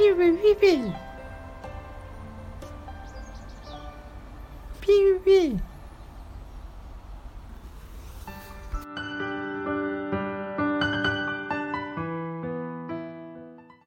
Beep beep. Beep pew.